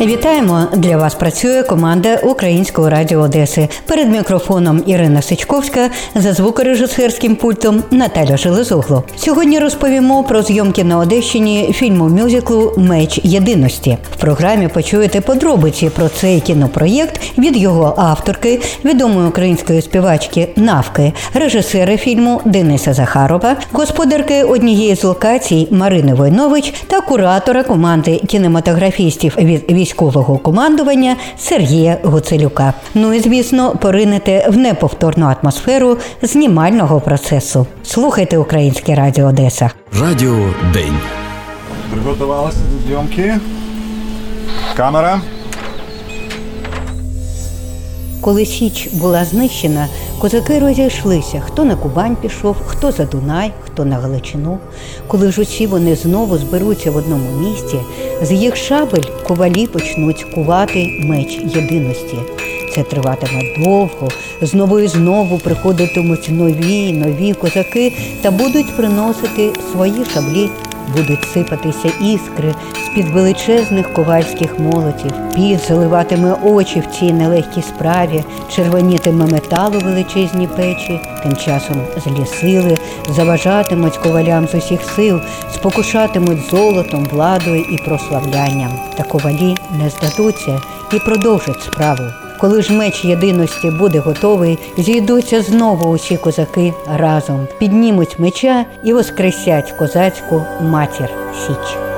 Вітаємо! Для вас працює команда Українського радіо Одеси. Перед мікрофоном Ірина Сичковська за звукорежисерським пультом Наталя Железогло. Сьогодні розповімо про зйомки на Одещині фільму мюзиклу Меч єдиності. В програмі почуєте подробиці про цей кінопроєкт від його авторки, відомої української співачки Навки, режисера фільму Дениса Захарова, господарки однієї з локацій Марини Войнович та куратора команди кінематографістів від військового командування Сергія Гуцелюка. Ну і звісно, поринете в неповторну атмосферу знімального процесу. Слухайте Українське Радіо Одеса. Радіо День. Приготувалися до зйомки. Камера. Коли Січ була знищена, козаки розійшлися. Хто на Кубань пішов, хто за Дунай, хто на Галичину. Коли ж усі вони знову зберуться в одному місці, з їх шабель ковалі почнуть кувати меч єдиності. Це триватиме довго, знову і знову приходитимуть нові, нові козаки та будуть приносити свої шаблі будуть сипатися іскри з-під величезних ковальських молотів, піт заливатиме очі в цій нелегкій справі, червонітиме металу величезні печі, тим часом злі сили заважатимуть ковалям з усіх сил, спокушатимуть золотом, владою і прославлянням. Та ковалі не здадуться і продовжать справу. Коли ж меч єдиності буде готовий, зійдуться знову усі козаки разом, піднімуть меча і воскресять козацьку матір Січ.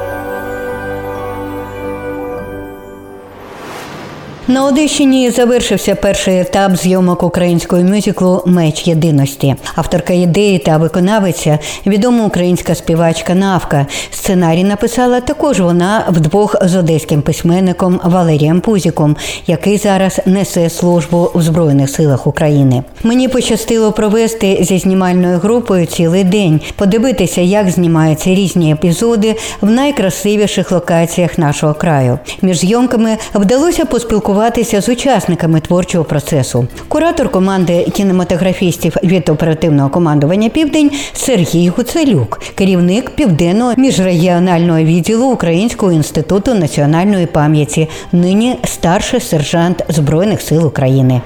На Одещині завершився перший етап зйомок українського мюзиклу Меч єдиності. Авторка ідеї та виконавиця, відома українська співачка Навка. Сценарій написала також вона вдвох з одеським письменником Валерієм Пузіком, який зараз несе службу в Збройних силах України. Мені пощастило провести зі знімальною групою цілий день, подивитися, як знімаються різні епізоди в найкрасивіших локаціях нашого краю. Між зйомками вдалося поспілкуватися спілкуватися з учасниками творчого процесу. Куратор команди кінематографістів від оперативного командування Південь Сергій Гуцелюк, керівник південного міжрегіонального відділу Українського інституту національної пам'яті, нині старший сержант Збройних сил України.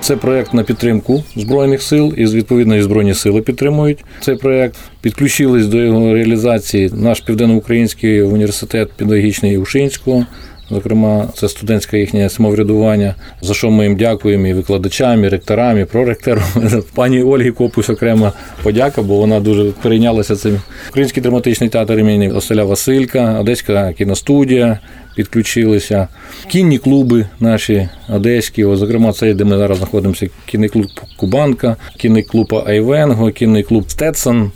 Це проект на підтримку збройних сил і відповідно і збройні сили підтримують цей проект. Підключились до його реалізації наш південноукраїнський університет педагогічний Ушинського. Зокрема, це студентське їхнє самоврядування, за що ми їм дякуємо і викладачам, і ректорам, і проректорам. Пані Ольгі Копусь окрема подяка, бо вона дуже перейнялася цим. Український драматичний театр імені Оселя Василька, Одеська кіностудія підключилися, кінні клуби наші одеські, зокрема, це де ми зараз знаходимося. Кінний клуб Кубанка, кінний клуб Айвенго, кінний клуб Стецен.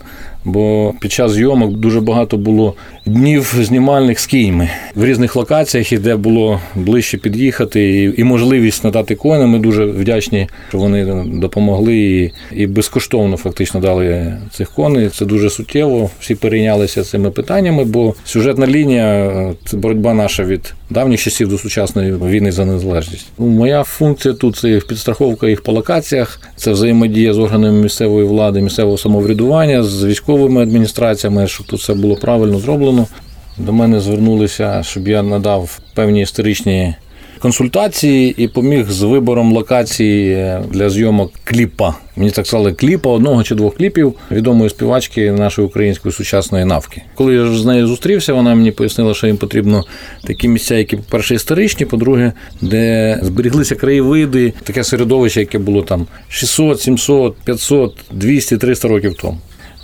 Бо під час зйомок дуже багато було днів знімальних з киями в різних локаціях, і де було ближче під'їхати, і, і можливість надати коні. Ми дуже вдячні, що вони допомогли і, і безкоштовно фактично дали цих коней. Це дуже суттєво. Всі перейнялися цими питаннями, бо сюжетна лінія це боротьба наша від давніх часів до сучасної війни за незалежність. Ну, Моя функція тут це підстраховка їх по локаціях, це взаємодія з органами місцевої влади, місцевого самоврядування, з військовими адміністраціями, щоб тут все було правильно зроблено. До мене звернулися, щоб я надав певні історичні консультації і поміг з вибором локації для зйомок кліпа. Мені так сказали, кліпа одного чи двох кліпів відомої співачки нашої української сучасної навки. Коли я з нею зустрівся, вона мені пояснила, що їм потрібно такі місця, які, по-перше, історичні, по-друге, де зберіглися краєвиди, таке середовище, яке було там 600, 700, 500, 200, 300 років тому.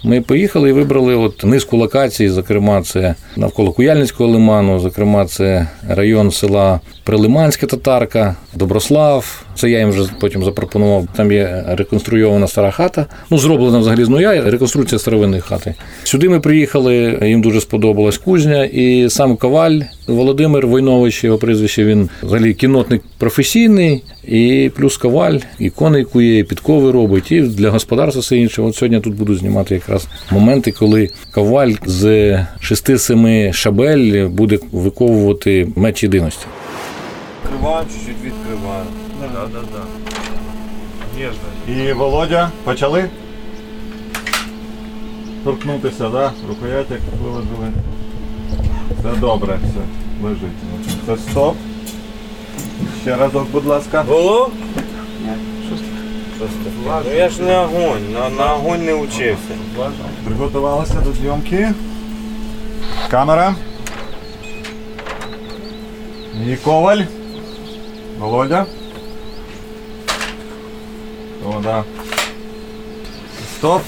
Ми поїхали і вибрали от низку локацій, зокрема, це навколо Куяльницького лиману, зокрема, це район села Прилиманська татарка, Доброслав. Це я їм вже потім запропонував. Там є реконструйована стара хата. Ну, зроблена взагалі з нуля, реконструкція старовинної хати. Сюди ми приїхали, їм дуже сподобалась кузня, і сам коваль Володимир Войнович, його прізвище, він взагалі кінотник професійний, і плюс коваль, і коней кує, і підкови робить, і для господарства все інше. От сьогодні тут буду знімати якраз моменти, коли коваль з 6-7 шабель буде виковувати меч єдиності. Відкриваємо, чуть-чуть відкриваємо. Да, да, да. І Володя, почали? Торкнутися, да? Рукоять як виложили. Все добре, все, лежить. Це стоп. Ще разок, будь ласка. Було? Ну я ж не огонь, на, на огонь не учився. Приготувалися до зйомки. Камера. І коваль. Володя. О, да. Стоп.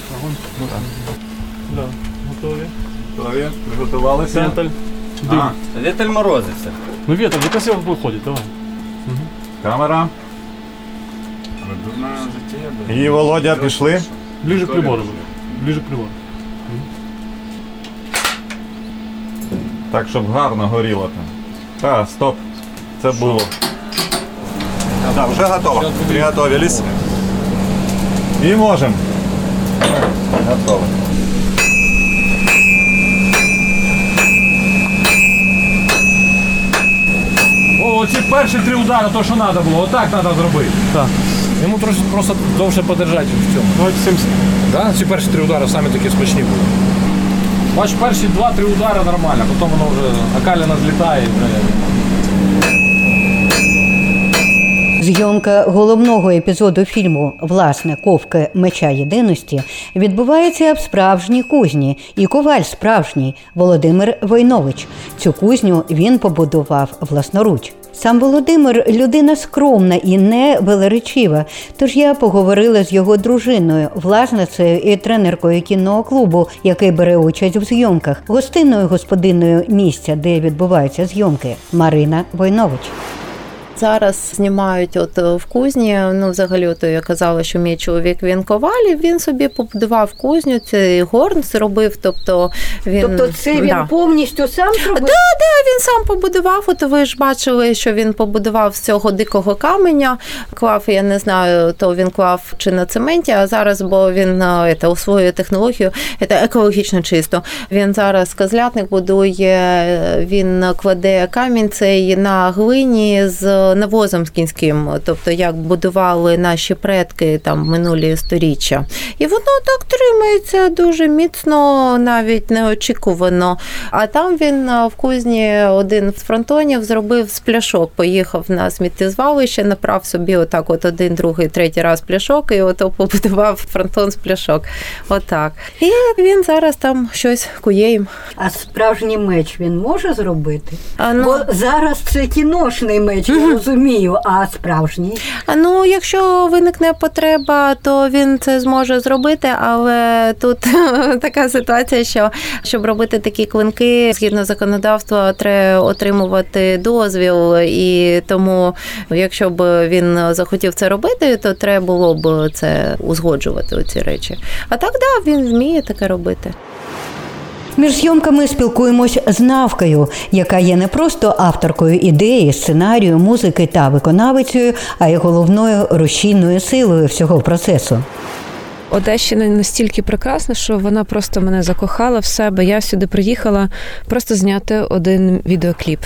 Да, готові. Готові. Приготувалися. Вентиль. А, Вітель морозиться. Ну ветер, ну красиво виходить, давай. камера. І Володя пішли. Ближе к прибору. Ближе к прибору. Так, щоб гарно горіло там. Так, стоп. Це було. Так, вже готово. Приготовились. І можемо. Готово. О, ці перші три удари, то що треба було, отак треба зробити. Так. Йому трошки просто довше подержати в цьому. Давайте 70. Да? Ці перші три удари самі такі смачні були. Бач, перші два-три удари нормально, потім воно вже окаліна злітає. і вже- Зйомка головного епізоду фільму Власне ковки меча єдиності відбувається в справжній кузні, і коваль справжній Володимир Войнович. Цю кузню він побудував власноруч. Сам Володимир людина скромна і не велеречива. Тож я поговорила з його дружиною, власницею і тренеркою кінного клубу, який бере участь в зйомках, гостинною господиною місця, де відбуваються зйомки Марина Войнович. Зараз знімають от е, в кузні. Ну, взагалі, от я казала, що мій чоловік він коваль, він собі побудував кузню, цей горн зробив. Тобто він тобто це Да. повністю сам зробив? Да, да, він сам побудував. От ви ж бачили, що він побудував з цього дикого каменя. Клав, я не знаю, то він клав чи на цементі, а зараз, бо він е, це, освоює технологію, це екологічно чисто. Він зараз козлятник будує, він кладе камінь цей на глині з навозом з кінським, тобто як будували наші предки там минулі сторіччя. І воно так тримається дуже міцно, навіть неочікувано. А там він в кузні один з фронтонів зробив з пляшок. Поїхав на сміттєзвалище, направ собі отак, от один, другий, третій раз пляшок, і ото побудував фронтон з пляшок. Отак. І він зараз там щось кує їм. А справжній меч він може зробити? А, ну, Бо зараз це кіношний меч, розумію, а справжній. Ну, якщо виникне потреба, то він це зможе зробити, але тут така ситуація, що щоб робити такі клинки, згідно законодавства, треба отримувати дозвіл, і тому, якщо б він захотів це робити, то треба було б це узгоджувати оці речі. А так, да, він вміє таке робити. Між зйомками спілкуємось з Навкою, яка є не просто авторкою ідеї, сценарію, музики та виконавицею, а й головною рушійною силою всього процесу. Одещина настільки прекрасна, що вона просто мене закохала в себе. Я сюди приїхала просто зняти один відеокліп.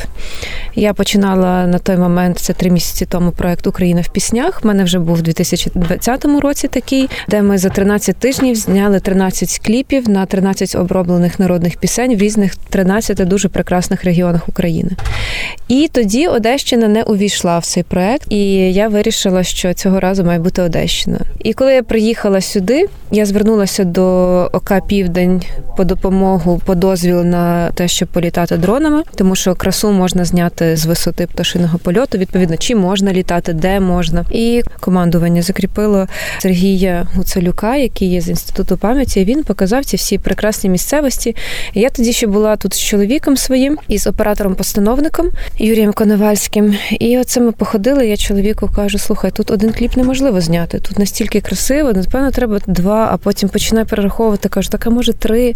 Я починала на той момент, це три місяці тому, проект Україна в піснях. У мене вже був у 2020 році такий, де ми за 13 тижнів зняли 13 кліпів на 13 оброблених народних пісень в різних 13 дуже прекрасних регіонах України. І тоді Одещина не увійшла в цей проект, і я вирішила, що цього разу має бути Одещина. І коли я приїхала сюди, я звернулася до ОК Південь по допомогу по дозвіл на те, щоб політати дронами, тому що красу можна зняти з висоти пташиного польоту. Відповідно, чи можна літати, де можна. І командування закріпило Сергія Гуцалюка, який є з інституту пам'яті. Він показав ці всі прекрасні місцевості. Я тоді ще була тут з чоловіком своїм і з оператором-постановником Юрієм Коновальським. І оце ми походили. Я чоловіку кажу: слухай, тут один кліп неможливо зняти. Тут настільки красиво, напевно, треба два, а потім починаю перераховувати. Кажу, так а може три.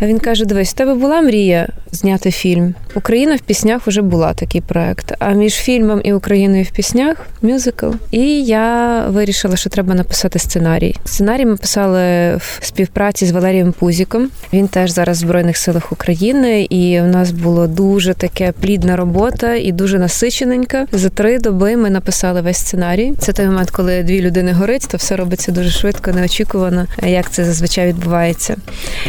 А він каже: Дивись, в тебе була мрія зняти фільм. Україна в піснях вже була такий проект. А між фільмом і Україною в піснях мюзикл. І я вирішила, що треба написати сценарій. Сценарій ми писали в співпраці з Валерієм Пузіком. Він теж зараз в Збройних силах України, і у нас було дуже таке плідна робота і дуже насичененька. За три доби ми написали весь сценарій. Це той момент, коли дві людини горить, то все робиться дуже швидко, неочікувано, як це зазвичай відбувається.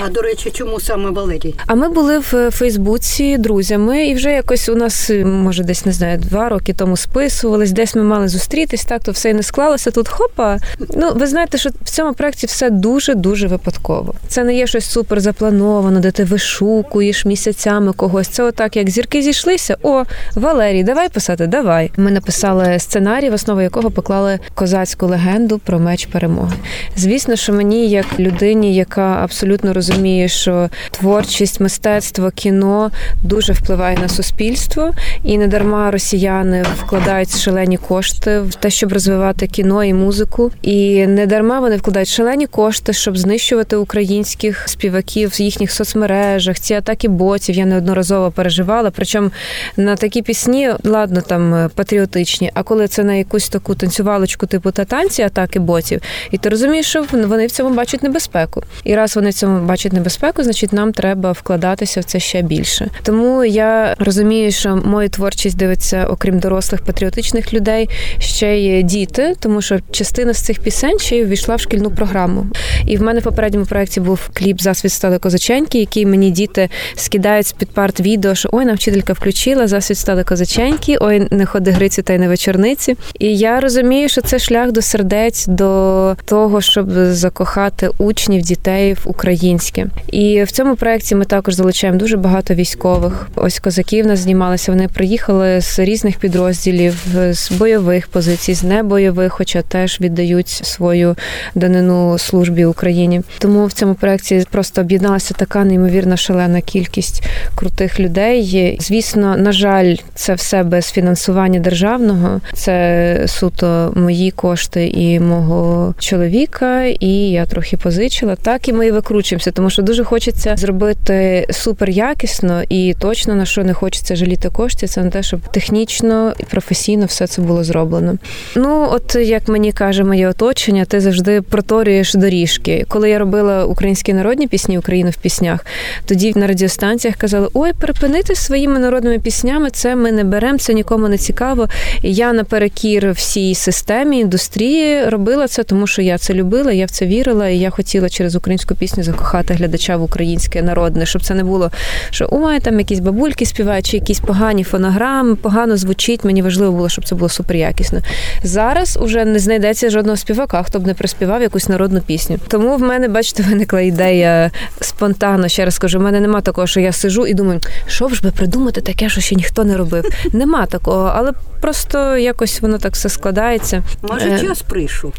А до речі, чому саме Валерій? А ми були в Фейсбуці друзями, і вже якось у нас, може, десь не знаю, два роки тому списувались, десь ми мали зустрітись, так то все і не склалося. Тут хопа. Ну, ви знаєте, що в цьому проєкті все дуже дуже випадково. Це не є щось супер заплановано, де ти вишукуєш місяцями когось. Це отак, як зірки зійшлися. О, Валерій, давай писати, давай. Ми написали сценарій, в основу якого поклали козацьку легенду про меч перемоги. Звісно, що мені, як людині, яка абсолютно розуміє, що творчість, мистецтво, кіно дуже впливає на суспільство, і не дарма росіяни вкладають шалені кошти в те, щоб розвивати кіно і музику. І не дарма вони вкладають шалені кошти, щоб знищувати українських співаків в їхніх соцмережах. Ці атаки ботів я неодноразово переживала. Причому на такі пісні, ладно, там е, патріотичні, а коли це на якусь таку танцювалочку, типу та танці, атаки ботів, і ти розумієш, що вони в цьому бачать небезпеку. І раз вони в цьому бачать небезпеку, значить нам треба вкладатися в це ще більше. Тому я розумію, що мою творчість дивиться, окрім дорослих патріотичних людей, ще й діти, тому що частина з цих пісень ще й увійшла в шкільну програму. І в мене в попередньому проєкті був кліп Засвіт стали козаченьки, який мені діти скидають з під парт відео, що ой, нам вчителька включила, засвіт стали козаченьки, ой, не ходи гриці та й не вечорниці. І я розумію, що це шлях до сердець, до того, щоб закохати учнів, дітей в українське. І в цьому проєкті ми також залучаємо дуже багато військових. Ось козаки в нас знімалися. Вони приїхали з різних підрозділів, з бойових позицій, з небойових, хоча теж віддають свою данину службі Україні. Тому в цьому проєкті просто об'єдналася така неймовірна шалена кількість крутих людей. Звісно, на жаль, це все без фінансування державного. Це суто мої кошти і мого чоловіка, і я трохи позичила. Так і ми і викручуємося, тому що дуже хочеться зробити супер якісно і точно на що не хочеться жаліти коштів. Це на те, щоб технічно і професійно все це було зроблено. Ну, от як мені каже моє оточення, ти завжди проторюєш доріжки. Коли я робила українські народні пісні, Україну в піснях, тоді на радіостанціях казали: ой, припинити своїми народними піснями, це ми не беремо, це нікому не цікаво. Я наперекір всій системі індустрії робила це, тому що я це любила, я в це вірила, і я хотіла через українську пісню закохати глядача в українське народне, щоб це не було, що ой, там якісь бабульки співають, чи якісь погані фонограми, погано звучить. Мені важливо було, щоб це було суперякісно. Зараз уже не знайдеться жодного співака, хто б не приспівав якусь народну пісню. Тому в мене, бачите, виникла ідея спонтанно. Ще раз кажу, в мене нема такого, що я сижу і думаю, що ж би придумати таке, що ще ніхто не робив. Нема такого, але просто якось воно так все складається. Може, Е, час прийшов.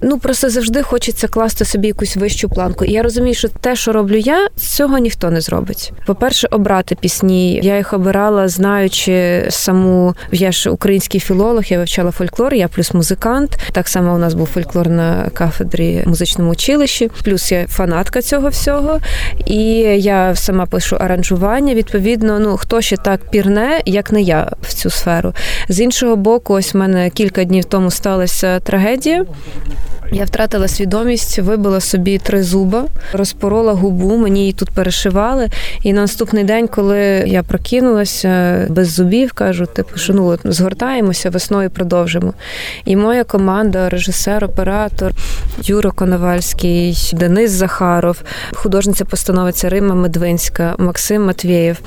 Ну просто завжди хочеться класти собі якусь вищу планку. І я розумію, що те, що роблю я, цього ніхто не зробить. По-перше, обрати пісні. Я їх обирала, знаючи саму я ж український філолог, я вивчала фольклор, я плюс музикант. Так само у нас був фольклор на кафедрі музичному училищі. Плюс я фанатка цього всього. І я сама пишу аранжування. Відповідно, ну хто ще так пірне, як не я в цю сферу. З іншого боку, ось в мене кілька днів тому сталася трагедія. Я втратила свідомість, вибила собі три зуба, розпорола губу, мені її тут перешивали. І на наступний день, коли я прокинулася без зубів, кажу, типу, що ну згортаємося, весною продовжимо. І моя команда, режисер, оператор Юра Коновальський, Денис Захаров, художниця-постановиця Рима Медвинська, Максим Матвєєв,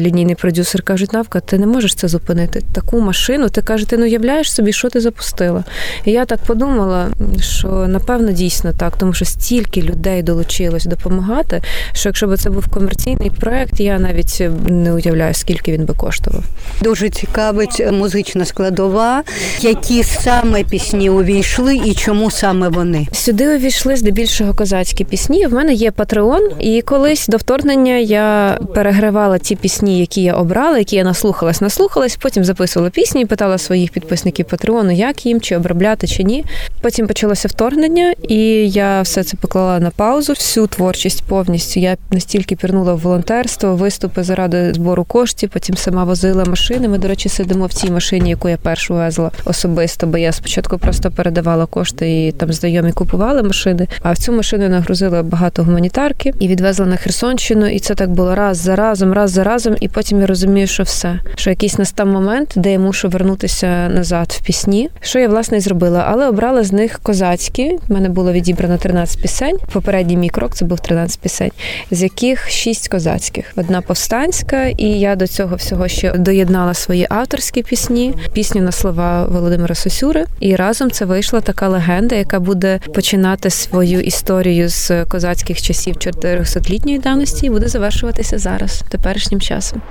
лінійний продюсер, кажуть, Навка, ти не можеш це зупинити. Таку машину, ти каже, ти не уявляєш собі, що ти запустила. І я так подумала, що напевно дійсно так, тому що стільки людей долучилось допомагати, що якщо б це був комерційний проект, я навіть не уявляю, скільки він би коштував. Дуже цікавить музична складова, які саме пісні увійшли і чому саме вони. Сюди увійшли здебільшого козацькі пісні. В мене є Патреон, і колись до вторгнення я перегравала ті пісні, які я обрала, які я наслухалась, наслухалась. Потім записувала пісні і питала своїх підписників Патреону, як їм чи обробляти, чи ні. Потім почалося вторгнення, і я все це поклала на паузу. Всю творчість повністю. Я настільки пірнула в волонтерство, виступи заради збору коштів. Потім сама возила машини. Ми, до речі, сидимо в цій машині, яку я першу везла особисто, бо я спочатку просто передавала кошти і там знайомі купували машини. А в цю машину нагрузила багато гуманітарки і відвезла на Херсонщину. І це так було раз за разом, раз за разом. І потім я розумію, що все, що якийсь настав момент, де я мушу вернутися назад в пісні. Що я власне і зробила, але обрала з них козацькі. У мене було відібрано 13 пісень. Попередній мій крок це був 13 пісень, з яких 6 козацьких. Одна повстанська, і я до цього всього ще доєднала свої авторські пісні, пісню на слова Володимира Сосюри. І разом це вийшла така легенда, яка буде починати свою історію з козацьких часів 400-літньої давності і буде завершуватися зараз, теперішнім часом.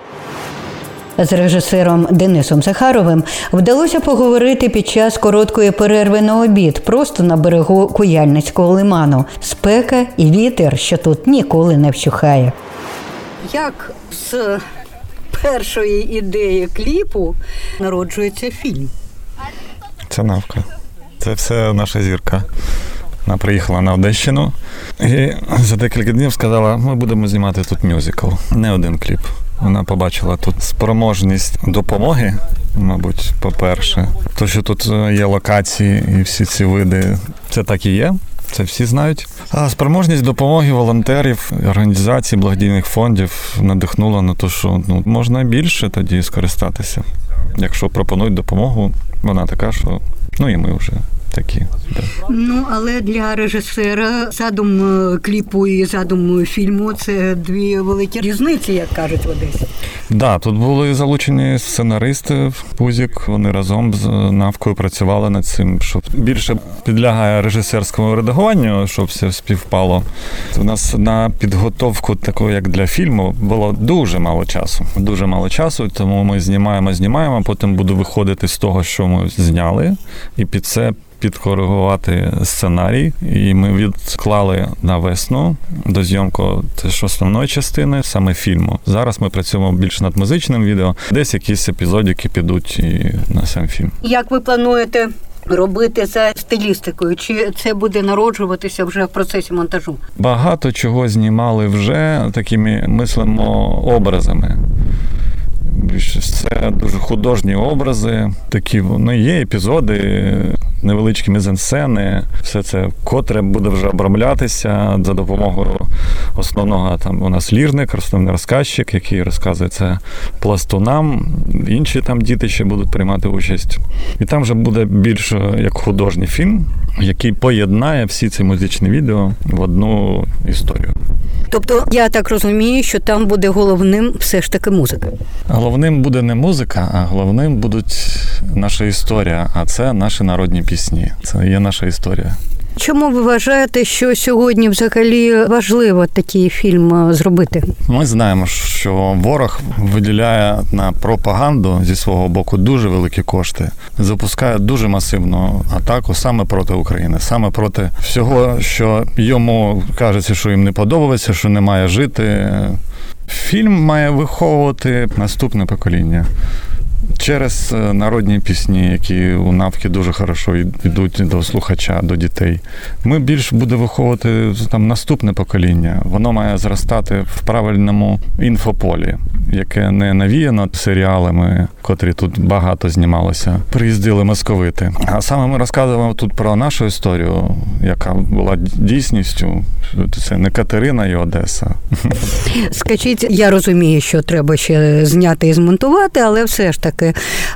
З режисером Денисом Захаровим вдалося поговорити під час короткої перерви на обід просто на берегу Куяльницького лиману. Спека і вітер, що тут ніколи не вщухає. Як з першої ідеї кліпу народжується фільм? Це навка. Це все наша зірка. Вона приїхала на Одещину і за декілька днів сказала: ми будемо знімати тут мюзикл, не один кліп. Вона побачила тут спроможність допомоги, мабуть, по-перше, то, що тут є локації і всі ці види, це так і є. Це всі знають. А спроможність допомоги волонтерів, організацій, благодійних фондів надихнула на те, що ну можна більше тоді скористатися. Якщо пропонують допомогу, вона така, що ну і ми вже такі. Да. Ну але для режисера задум е, кліпу і задум фільму це дві великі різниці, як кажуть в Одесі. Да, тут були залучені сценаристи Пузік. Вони разом з навкою працювали над цим, що більше підлягає режисерському редагуванню, щоб все співпало. У нас на підготовку такого, як для фільму, було дуже мало часу. Дуже мало часу, тому ми знімаємо, знімаємо. Потім буду виходити з того, що ми зняли, і під це. Підкоригувати сценарій, і ми відклали на весну до зйомку теж основної частини, саме фільму. Зараз ми працюємо більше над музичним відео, десь якісь епізодики підуть і на сам фільм. Як ви плануєте робити за стилістикою? Чи це буде народжуватися вже в процесі монтажу? Багато чого знімали вже такими мислимо образами. Це дуже художні образи, такі вони є епізоди, невеличкі мізансцени. Все це котре буде вже оброблятися за допомогою основного там у нас лірник, основний розказчик, який розказує це пластунам. Інші там діти ще будуть приймати участь. І там вже буде більш як художній фільм, який поєднає всі ці музичні відео в одну історію. Тобто я так розумію, що там буде головним все ж таки музика. Головним буде не музика, а головним будуть наша історія. А це наші народні пісні. Це є наша історія. Чому ви вважаєте, що сьогодні взагалі важливо такий фільм зробити? Ми знаємо, що ворог виділяє на пропаганду зі свого боку дуже великі кошти, запускає дуже масивну атаку саме проти України, саме проти всього, що йому кажеться, що їм не подобається, що не має жити. Фільм має виховувати наступне покоління. Через народні пісні, які у навки дуже хорошо йдуть до слухача, до дітей. Ми більш буде виховувати там наступне покоління. Воно має зростати в правильному інфополі, яке не навіяно серіалами, котрі тут багато знімалося. Приїздили московити. А саме ми розказуємо тут про нашу історію, яка була дійсністю. Це не Катерина і Одеса. Скажіть, я розумію, що треба ще зняти і змонтувати, але все ж таки,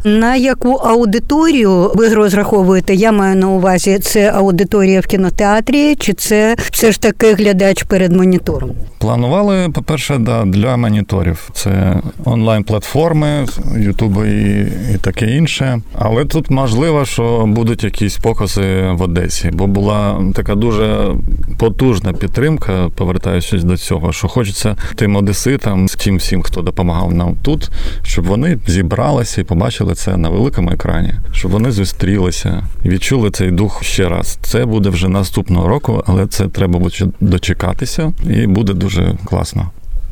на яку аудиторію ви розраховуєте? Я маю на увазі, це аудиторія в кінотеатрі, чи це все ж таки глядач перед монітором? Планували, по-перше, да, для моніторів. Це онлайн-платформи, Ютуби і, і таке інше. Але тут можливо, що будуть якісь покази в Одесі, бо була така дуже потужна підтримка, повертаючись до цього, що хочеться тим одеситам, тим всім, хто допомагав нам тут, щоб вони зібралися і побачили це на великому екрані, щоб вони зустрілися і відчули цей дух ще раз. Це буде вже наступного року, але це треба буде дочекатися, і буде дуже класно.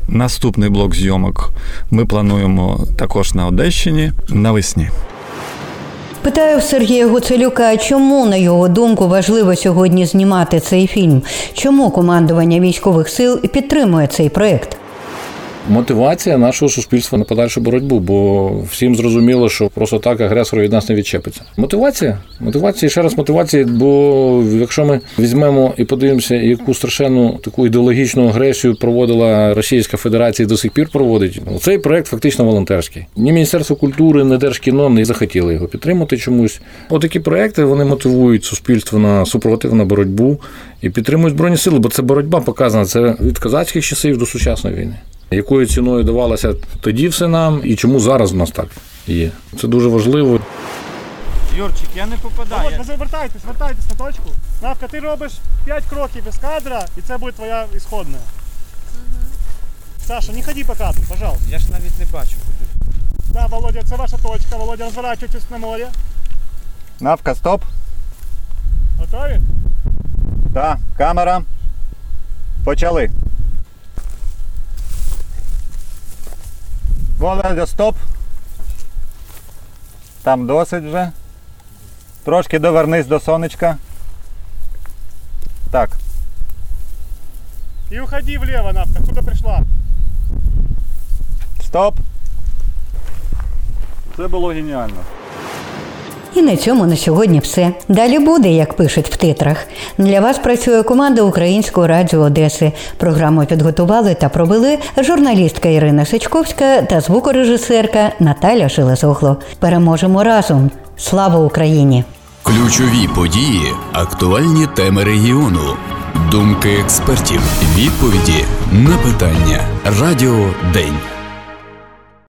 Наступний блок зйомок ми плануємо також на Одещині навесні. Питаю Сергія Гуцелюка, чому, на його думку, важливо сьогодні знімати цей фільм? Чому командування військових сил підтримує цей проект? Мотивація нашого суспільства на подальшу боротьбу, бо всім зрозуміло, що просто так агресор від нас не відчепиться. Мотивація, мотивація, ще раз мотивація, бо якщо ми візьмемо і подивимося, яку страшенну таку ідеологічну агресію проводила Російська Федерація і до сих пір проводить, ну, цей проект фактично волонтерський. Ні Міністерство культури, ні Держкіно не захотіли його підтримати чомусь. Отакі проекти вони мотивують суспільство на супротив, на боротьбу і підтримують збройні сили, бо це боротьба показана. Це від козацьких часів до сучасної війни якою ціною давалося тоді все нам і чому зараз в нас так є. Це дуже важливо. Юрчик, я не попадаю. От, ви звертайтесь, звертайтесь на точку. Навка, ти робиш 5 кроків без кадра, і це буде твоя ісходна. Саша, не ходи по кадру, пожалуйста. Я ж навіть не бачу куди. Да, Володя, це ваша точка. Володя, розворачуйтесь на море. Навка, стоп. Готові? Так, камера. Почали. Володя, стоп. Там досить вже. Трошки довернись до сонечка. Так. І уходи вліво, нафта, куди прийшла. Стоп. Це було геніально. І на цьому на сьогодні все. Далі буде, як пишуть в титрах. Для вас працює команда Українського радіо Одеси. Програму підготували та провели журналістка Ірина Сачковська та звукорежисерка Наталя Шелезогло. Переможемо разом. Слава Україні! Ключові події, актуальні теми регіону, думки експертів, відповіді на питання. Радіо День.